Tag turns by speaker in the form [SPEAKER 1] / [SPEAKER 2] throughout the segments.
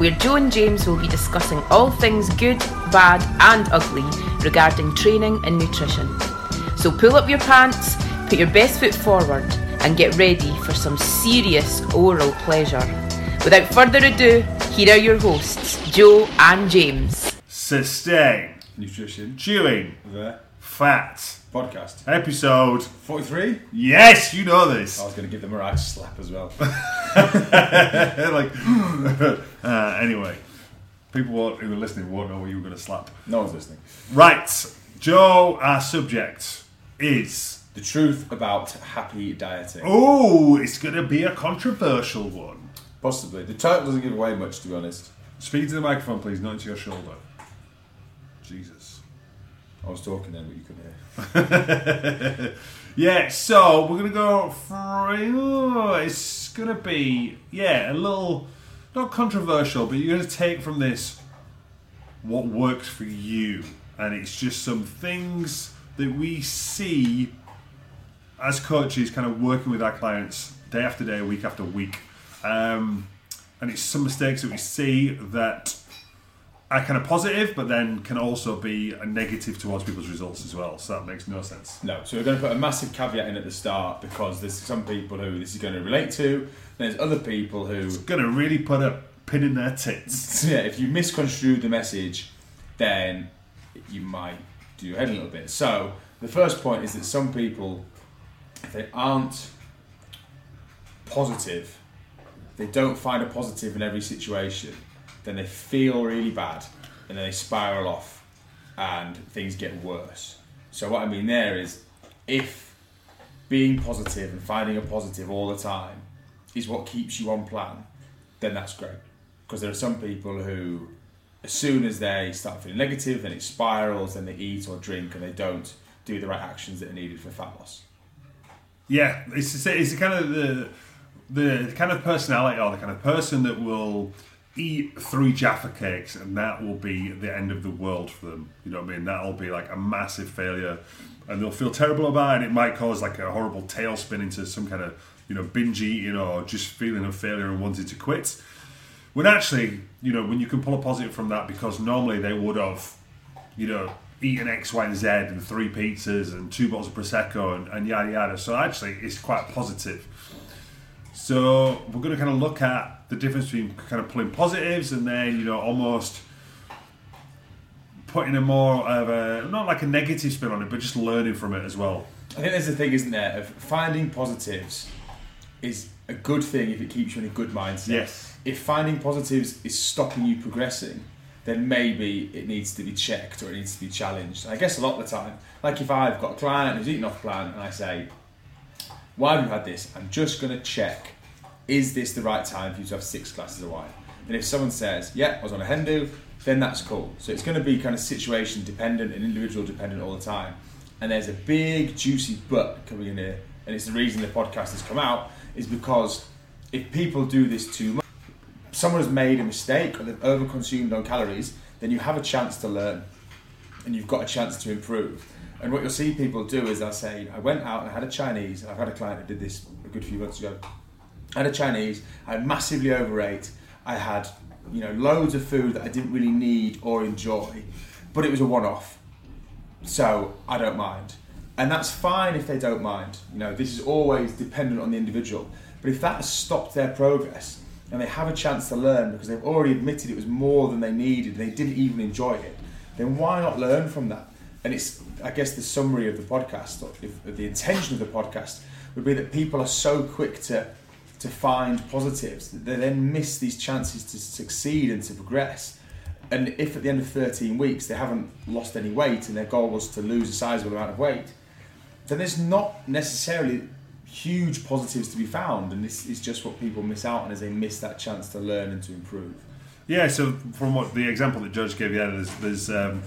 [SPEAKER 1] where Joe and James will be discussing all things good, bad, and ugly regarding training and nutrition. So pull up your pants, put your best foot forward, and get ready for some serious oral pleasure. Without further ado, here are your hosts, Joe and James.
[SPEAKER 2] Sustain,
[SPEAKER 3] Nutrition.
[SPEAKER 2] chewing,
[SPEAKER 3] The
[SPEAKER 2] fat.
[SPEAKER 3] podcast.
[SPEAKER 2] Episode.
[SPEAKER 3] 43?
[SPEAKER 2] Yes, you know this.
[SPEAKER 3] I was going to give them a right slap as well.
[SPEAKER 2] like, uh, anyway, people who are listening won't know what you were going to slap.
[SPEAKER 3] No one's listening.
[SPEAKER 2] Right, Joe, our subject is.
[SPEAKER 3] The truth about happy dieting.
[SPEAKER 2] Oh, it's going to be a controversial one.
[SPEAKER 3] Possibly. The title doesn't give away much, to be honest.
[SPEAKER 2] Speak to the microphone, please, not into your shoulder. Jesus.
[SPEAKER 3] I was talking then, but you couldn't hear.
[SPEAKER 2] Yeah, so we're gonna go for oh, it's gonna be yeah a little not controversial, but you're gonna take from this what works for you, and it's just some things that we see as coaches, kind of working with our clients day after day, week after week, um, and it's some mistakes that we see that are kind of positive, but then can also be a negative towards people's results as well. So that makes no sense.
[SPEAKER 3] No, so we're going to put a massive caveat in at the start because there's some people who this is going to relate to. There's other people who,
[SPEAKER 2] Gonna really put a pin in their tits.
[SPEAKER 3] yeah, if you misconstrue the message, then you might do your head a little bit. So the first point is that some people, if they aren't positive, they don't find a positive in every situation, then they feel really bad and then they spiral off and things get worse. So, what I mean there is if being positive and finding a positive all the time is what keeps you on plan, then that's great. Because there are some people who, as soon as they start feeling negative, then it spirals, then they eat or drink and they don't do the right actions that are needed for fat loss.
[SPEAKER 2] Yeah, it's it's kind of the the kind of personality or the kind of person that will eat three Jaffa cakes and that will be the end of the world for them. You know what I mean? That'll be like a massive failure, and they'll feel terrible about it. And it might cause like a horrible tailspin into some kind of you know binge eating or just feeling of failure and wanting to quit. When actually, you know, when you can pull a positive from that, because normally they would have, you know, eaten X, Y, and Z and three pizzas and two bottles of prosecco and, and yada yada. So actually, it's quite positive. So we're going to kind of look at the difference between kind of pulling positives and then you know almost putting a more of a not like a negative spin on it, but just learning from it as well.
[SPEAKER 3] I think there's a thing, isn't there, of finding positives is a good thing if it keeps you in a good mindset.
[SPEAKER 2] Yes.
[SPEAKER 3] If finding positives is stopping you progressing, then maybe it needs to be checked or it needs to be challenged. I guess a lot of the time, like if I've got a client who's eating off plan and I say, why have you had this? I'm just going to check, is this the right time for you to have six glasses of wine? And if someone says, yeah, I was on a hen do, then that's cool. So it's going to be kind of situation dependent and individual dependent all the time. And there's a big juicy but coming in here, and it's the reason the podcast has come out, is because if people do this too much, someone has made a mistake or they've overconsumed on calories, then you have a chance to learn and you've got a chance to improve. And what you'll see people do is they'll say, I went out and I had a Chinese, I've had a client who did this a good few months ago. I had a Chinese, I massively overate, I had you know loads of food that I didn't really need or enjoy, but it was a one-off. So I don't mind. And that's fine if they don't mind. You know, this is always dependent on the individual. But if that has stopped their progress and they have a chance to learn because they've already admitted it was more than they needed, they didn't even enjoy it, then why not learn from that? And it's, I guess, the summary of the podcast, or if, the intention of the podcast would be that people are so quick to to find positives that they then miss these chances to succeed and to progress. And if at the end of 13 weeks they haven't lost any weight and their goal was to lose a sizable amount of weight, then there's not necessarily huge positives to be found. And this is just what people miss out on as they miss that chance to learn and to improve.
[SPEAKER 2] Yeah, so from what the example that Judge gave, yeah, there's, there's um,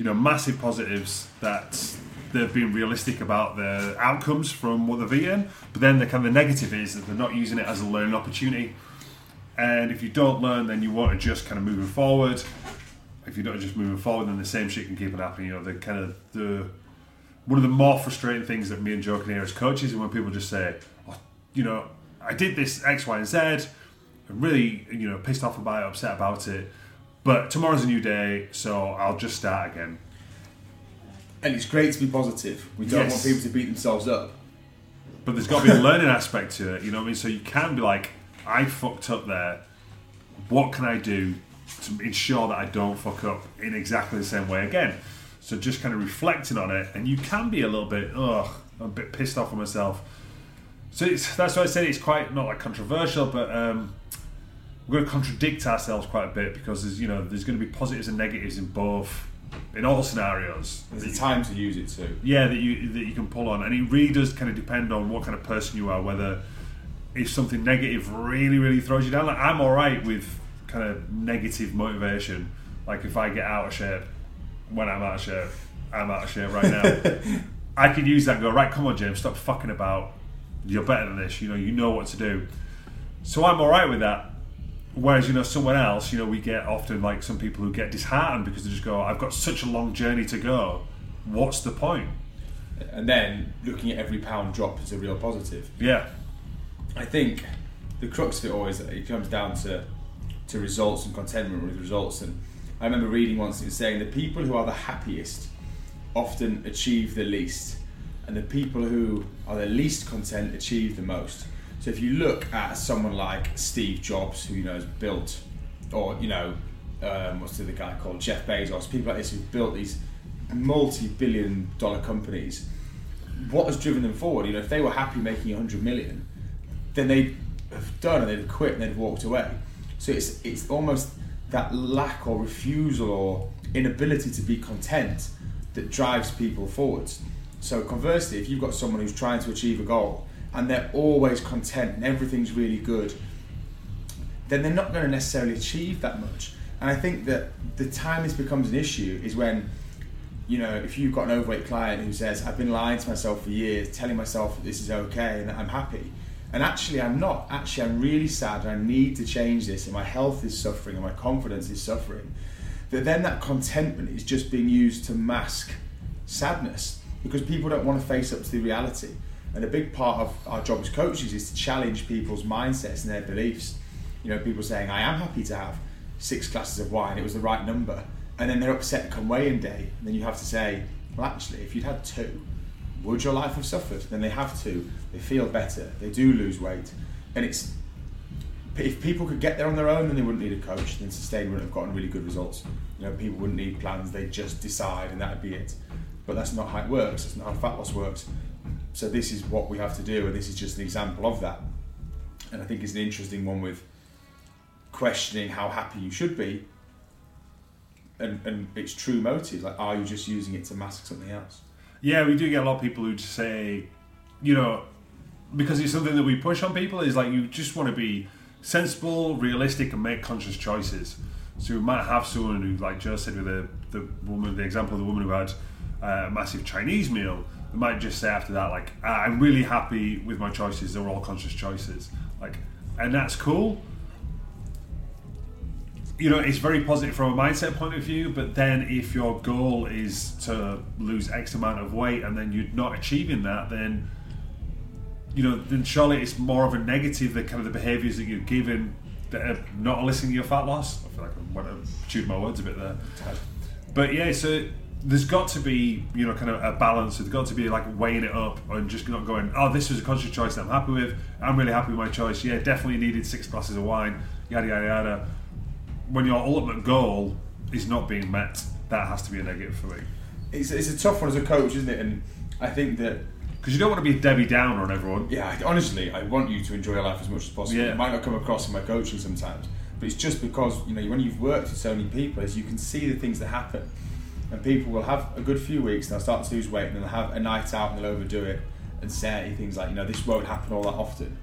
[SPEAKER 2] you know massive positives that they've been realistic about the outcomes from what they've eaten, but then the kind of the negative is that they're not using it as a learning opportunity. And if you don't learn, then you won't adjust kind of moving forward. If you're not just moving forward, then the same shit can keep on happening. You know, the kind of the one of the more frustrating things that me and Joe can hear as coaches is when people just say, oh, you know, I did this X, Y, and Z. I'm really, you know, pissed off about it, upset about it. But tomorrow's a new day, so I'll just start again.
[SPEAKER 3] And it's great to be positive. We don't
[SPEAKER 2] Yes.
[SPEAKER 3] want people to beat themselves up.
[SPEAKER 2] But there's got to be a learning aspect to it, you know what I mean? So you can be like, I fucked up there. What can I do to ensure that I don't fuck up in exactly the same way again? So just kind of reflecting on it, and you can be a little bit, ugh, I'm a bit pissed off with myself. So it's, that's why I said it's quite not like controversial, but um, we're going to contradict ourselves quite a bit because there's you know there's going to be positives and negatives in both, in all scenarios.
[SPEAKER 3] There's a time to use it too.
[SPEAKER 2] yeah that you that you can pull on. And it really does kind of depend on what kind of person you are whether if something negative really really throws you down. Like i'm all right with kind of negative motivation. Like if i get out of shape when i'm out of shape i'm out of shape right now. I can use that and go right come on james stop fucking about. You're better than this. You know you know what to do. So i'm all right with that Whereas you know someone else, you know, we get often like some people who get disheartened because they just go, "I've got such a long journey to go. What's the point?"
[SPEAKER 3] And then looking at every pound drop is a real positive.
[SPEAKER 2] Yeah,
[SPEAKER 3] I think the crux of it always it comes down to to results and contentment with results. And I remember reading once it saying the people who are the happiest often achieve the least, and the people who are the least content achieve the most. So if you look at someone like Steve Jobs, who you know has built, or you know, um, what's the other guy called Jeff Bezos, people like this who've built these multi-billion-dollar companies. What has driven them forward? You know, if they were happy making 100 million, then they'd have done and they'd have quit and they'd walked away. So it's it's almost that lack or refusal or inability to be content that drives people forwards. So conversely, if you've got someone who's trying to achieve a goal and they're always content and everything's really good, then they're not going to necessarily achieve that much. And I think that the time this becomes an issue is when, you know, if you've got an overweight client who says, I've been lying to myself for years, telling myself that this is okay and that I'm happy, and actually I'm not. Actually, I'm really sad and I need to change this, and my health is suffering and my confidence is suffering. That then that contentment is just being used to mask sadness because people don't want to face up to the reality. And a big part of our job as coaches is to challenge people's mindsets and their beliefs. You know, people saying, I am happy to have six glasses of wine, it was the right number. And then they're upset come weighing day. And then you have to say, well, actually, if you'd had two, would your life have suffered? Then they have to. They feel better. They do lose weight. And it's, if people could get there on their own, then they wouldn't need a coach. Then Sustain wouldn't have gotten really good results. You know, people wouldn't need plans. They'd just decide, and that'd be it. But that's not how it works. That's not how fat loss works. So this is what we have to do, and this is just an example of that. And I think it's an interesting one with questioning how happy you should be, and and its true motives. Like, are you just using it to mask something else?
[SPEAKER 2] yeah, we do get a lot of people who just say, you know, because it's something that we push on people is like you just want to be sensible, realistic, and make conscious choices. So we might have someone who, like Joe said, with the the woman, the example of the woman who had uh, a massive Chinese meal, they might just say after that, like, "Ah, I'm really happy with my choices. They're all conscious choices. Like, and that's cool. You know, it's very positive from a mindset point of view. But then, if your goal is to lose X amount of weight and then you're not achieving that, then you know, then surely it's more of a negative the kind of the behaviours that you're given that are not listening to your fat loss. I feel like I'm chewed my words a bit there. But yeah, so there's got to be, you know, kind of a balance. There's got to be like weighing it up and just not going, oh, this was a conscious choice that I'm happy with. I'm really happy with my choice. Yeah, definitely needed six glasses of wine, yada, yada, yada. When your ultimate goal is not being met, that has to be a negative for me.
[SPEAKER 3] It's, it's a tough one as a coach, isn't it? And I think that
[SPEAKER 2] Because you don't want to be a Debbie Downer on everyone.
[SPEAKER 3] yeah, honestly, I want you to enjoy your life as much as possible.
[SPEAKER 2] Yeah.
[SPEAKER 3] It might not come across in my coaching sometimes, but it's just because you know when you've worked with so many people, is you can see the things that happen, and people will have a good few weeks and they'll start to lose weight and then they'll have a night out and they'll overdo it and say things like you know this won't happen all that often,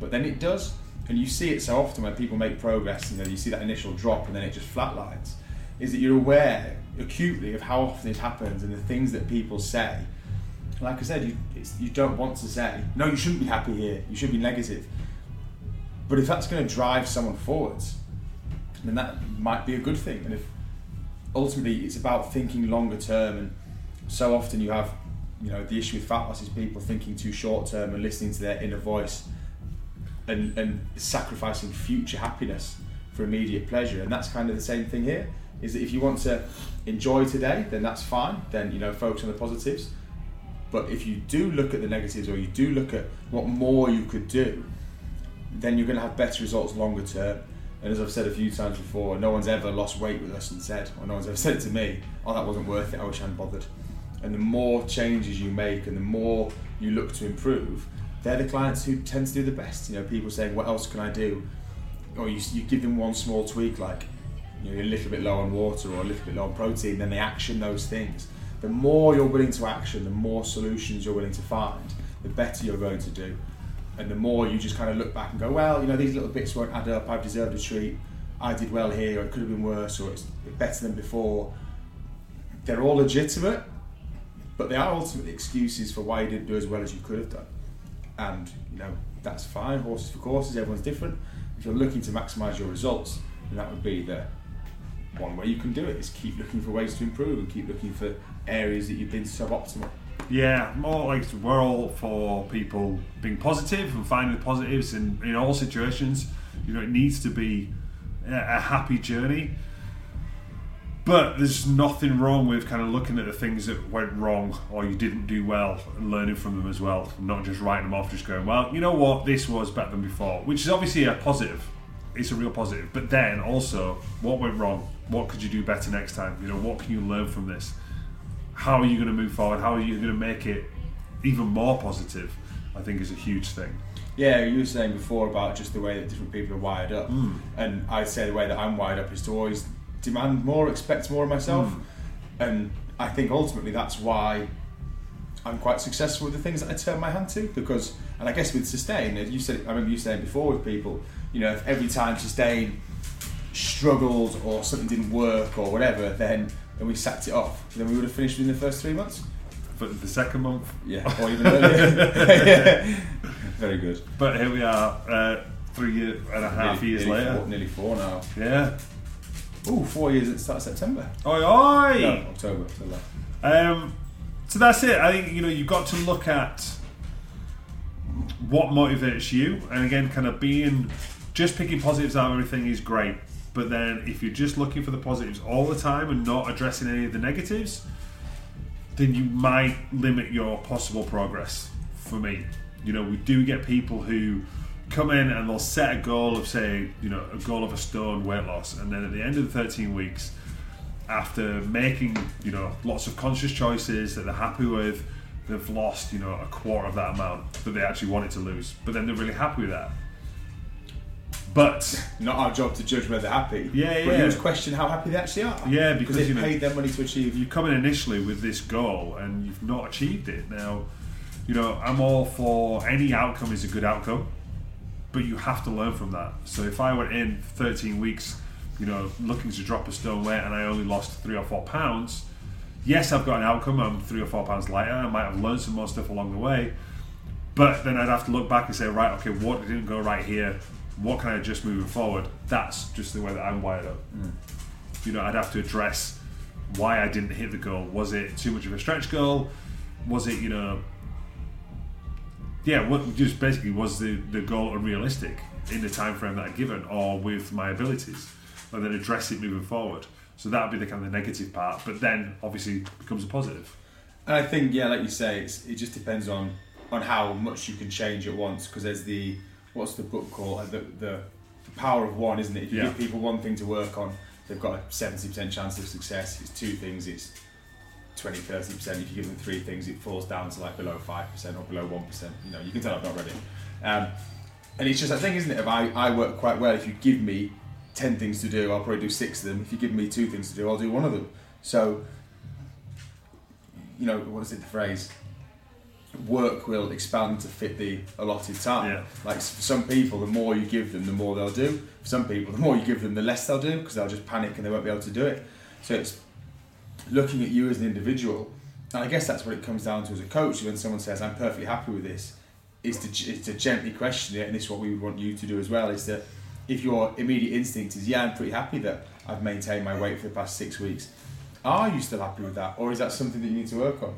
[SPEAKER 3] but then it does, and you see it so often when people make progress. You know, you see that initial drop and then it just flatlines. Is that you're aware acutely of how often it happens and the things that people say like I said, you you don't want to say no. You shouldn't be happy here. You should be negative. But if that's going to drive someone forwards, then that might be a good thing. And if ultimately it's about thinking longer term, and so often you have, you know, the issue with fat loss is people thinking too short term and listening to their inner voice, and and sacrificing future happiness for immediate pleasure. And that's kind of the same thing here. Is that if you want to enjoy today, then that's fine. Then you know, focus on the positives. But if you do look at the negatives, or you do look at what more you could do, then you're going to have better results longer term. And as I've said a few times before, no one's ever lost weight with us and said, or no one's ever said to me, oh, that wasn't worth it, I wish I hadn't bothered. And the more changes you make and the more you look to improve, they're the clients who tend to do the best. You know, people saying, what else can I do? Or you, you give them one small tweak, like you know, you're a little bit low on water or a little bit low on protein, then they action those things. The more you're willing to action, the more solutions you're willing to find, the better you're going to do and the more you just kind of look back and go, well, you know, these little bits won't add up. I've deserved a treat. I did well here, or it could have been worse, or it's better than before. They're all legitimate, but they are ultimately excuses for why you didn't do as well as you could have done. And you know, that's fine. Horses for courses. Everyone's different. If you're looking to maximise your results, then that would be the one way you can do it. Is keep looking for ways to improve and keep looking for areas that you've been suboptimal.
[SPEAKER 2] Yeah, more like we're all for people being positive and finding the positives in, in all situations. You know, it needs to be a, happy journey. But there's nothing wrong with kind of looking at the things that went wrong or you didn't do well and learning from them as well. Not just writing them off, just going, well, you know what, this was better than before, which is obviously a positive. It's a real positive. But then also, what went wrong? What could you do better next time? You know, what can you learn from this? How are you going to move forward? How are you going to make it even more positive? I think is a huge thing.
[SPEAKER 3] Yeah, you were saying before about just the way that different people are wired up,
[SPEAKER 2] Mm.
[SPEAKER 3] and I'd say the way that I'm wired up is to always demand more, expect more of myself,
[SPEAKER 2] Mm.
[SPEAKER 3] and I think ultimately that's why I'm quite successful with the things that I turn my hand to. Because, and I guess with sustain, you said I remember you saying before with people, you know, if every time sustain struggled or something didn't work or whatever, then and we sacked it off, then we would have finished within the first three months.
[SPEAKER 2] But the second month,
[SPEAKER 3] Yeah, or even earlier. Very good.
[SPEAKER 2] but here we are, uh, three year and a half
[SPEAKER 3] nearly,
[SPEAKER 2] years
[SPEAKER 3] nearly
[SPEAKER 2] later.
[SPEAKER 3] Four, nearly four now.
[SPEAKER 2] Yeah.
[SPEAKER 3] Ooh, four years at the start of September.
[SPEAKER 2] Oi, oi!
[SPEAKER 3] No, October. October.
[SPEAKER 2] Um, so that's it. I think you know you've got to look at what motivates you, and again, kind of being just picking positives out of everything is great. But then, if you're just looking for the positives all the time and not addressing any of the negatives, then you might limit your possible progress. For me, you know, we do get people who come in and they'll set a goal of, say, you know, a goal of a stone weight loss, and then at the end of the 13 weeks, after making you know lots of conscious choices that they're happy with, they've lost you know a quarter of that amount that they actually wanted to lose. But then they're really happy with that. But
[SPEAKER 3] Not our job to judge whether they're happy.
[SPEAKER 2] Yeah,
[SPEAKER 3] But
[SPEAKER 2] yeah.
[SPEAKER 3] you must question how happy they actually are.
[SPEAKER 2] Yeah, because,
[SPEAKER 3] they've
[SPEAKER 2] you know-
[SPEAKER 3] paid their money to achieve.
[SPEAKER 2] you come in initially with this goal and you've not achieved it. Now, you know I'm all for any outcome is a good outcome, but you have to learn from that. So if I went in 13 weeks, you know, looking to drop a stone weight and I only lost three or four pounds, yes, I've got an outcome. I'm three or four pounds lighter. I might have learned some more stuff along the way, but then I'd have to look back and say, right, okay, what didn't go right here? What can I adjust moving forward? That's just the way that I'm wired up. Mm. You know, I'd have to address why I didn't hit the goal. Was it too much of a stretch goal? Was it, you know, yeah, what just basically was the, the goal unrealistic in the time frame that I'd given or with my abilities? And then address it moving forward. So that would be the kind of the negative part, but then obviously becomes a positive.
[SPEAKER 3] And I think, yeah, like you say, it's, it just depends on on how much you can change at once. Because there's the what's the book called? Uh, The, the power of one, isn't it? If you
[SPEAKER 2] Yeah.
[SPEAKER 3] give people one thing to work on, they've got a seventy percent chance of success. If it's two things, it's 20 30 percent. If you give them three things, it falls down to like below five percent or below one percent. You know, you can tell I've not read it. Um, and it's just that thing, isn't it? If I, I work quite well, if you give me 10 things to do, I'll probably do six of them. If you give me two things to do, I'll do one of them. So, you know, what is it, the phrase? Work will expand to fit the allotted time.
[SPEAKER 2] Yeah.
[SPEAKER 3] Like for some people, the more you give them, the more they'll do. For some people, the more you give them, the less they'll do because they'll just panic and they won't be able to do it. So it's looking at you as an individual And I guess that's what it comes down to as a coach. When someone says, "I'm perfectly happy with this," is to is to gently question it, and this is what we would want you to do as well. Is that if your immediate instinct is, "Yeah, I'm pretty happy that I've maintained my weight for the past six weeks," are you still happy with that, or is that something that you need to work on?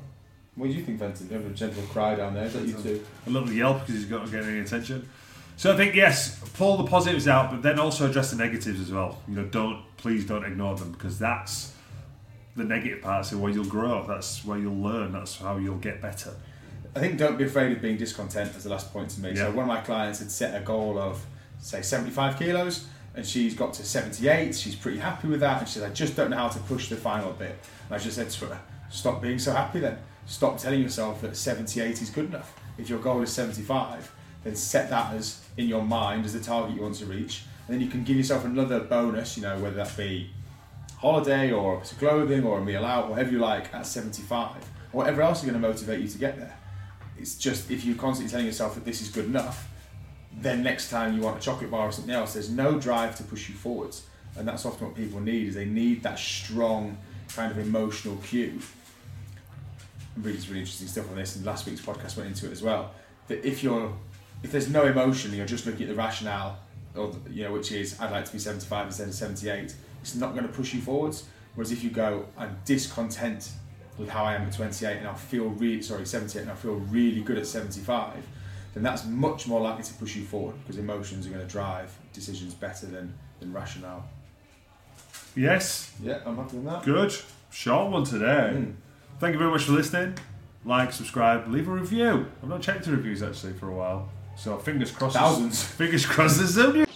[SPEAKER 3] What do you think, Vincent? You have a gentle cry down there. That you too?
[SPEAKER 2] a little yelp because he's got to get any attention. So I think yes, pull the positives out, but then also address the negatives as well. You know, don't please don't ignore them because that's the negative parts of where you'll grow. That's where you'll learn. That's how you'll get better.
[SPEAKER 3] I think don't be afraid of being discontent as the last point to me.
[SPEAKER 2] Yeah.
[SPEAKER 3] So one of my clients had set a goal of say 75 kilos and she's got to 78. She's pretty happy with that and she said, I just don't know how to push the final bit. And I just said to her, stop being so happy then. Stop telling yourself that 78 is good enough. If your goal is 75, then set that as in your mind as the target you want to reach. And then you can give yourself another bonus, you know, whether that be holiday or clothing or a meal out, whatever you like, at 75. Or whatever else is going to motivate you to get there. It's just if you're constantly telling yourself that this is good enough, then next time you want a chocolate bar or something else, there's no drive to push you forwards. And that's often what people need is they need that strong kind of emotional cue. Really, really interesting stuff on this, and last week's podcast went into it as well. That if you're if there's no emotion, you're just looking at the rationale, or the- you know, which is I'd like to be 75 instead of 78. It's not going to push you forwards. Whereas if you go, I'm discontent with how I am at 28, and I feel really sorry 78, and I feel really good at 75, then that's much more likely to push you forward because emotions are going to drive decisions better than than rationale.
[SPEAKER 2] Yes,
[SPEAKER 3] Yeah, I'm happy with that.
[SPEAKER 2] good. Short one today.
[SPEAKER 3] Mm.
[SPEAKER 2] Thank you very much for listening. Like, subscribe, leave a review. I've not checked the reviews actually for a while, so fingers crossed.
[SPEAKER 3] Thousands.
[SPEAKER 2] Fingers crossed. There's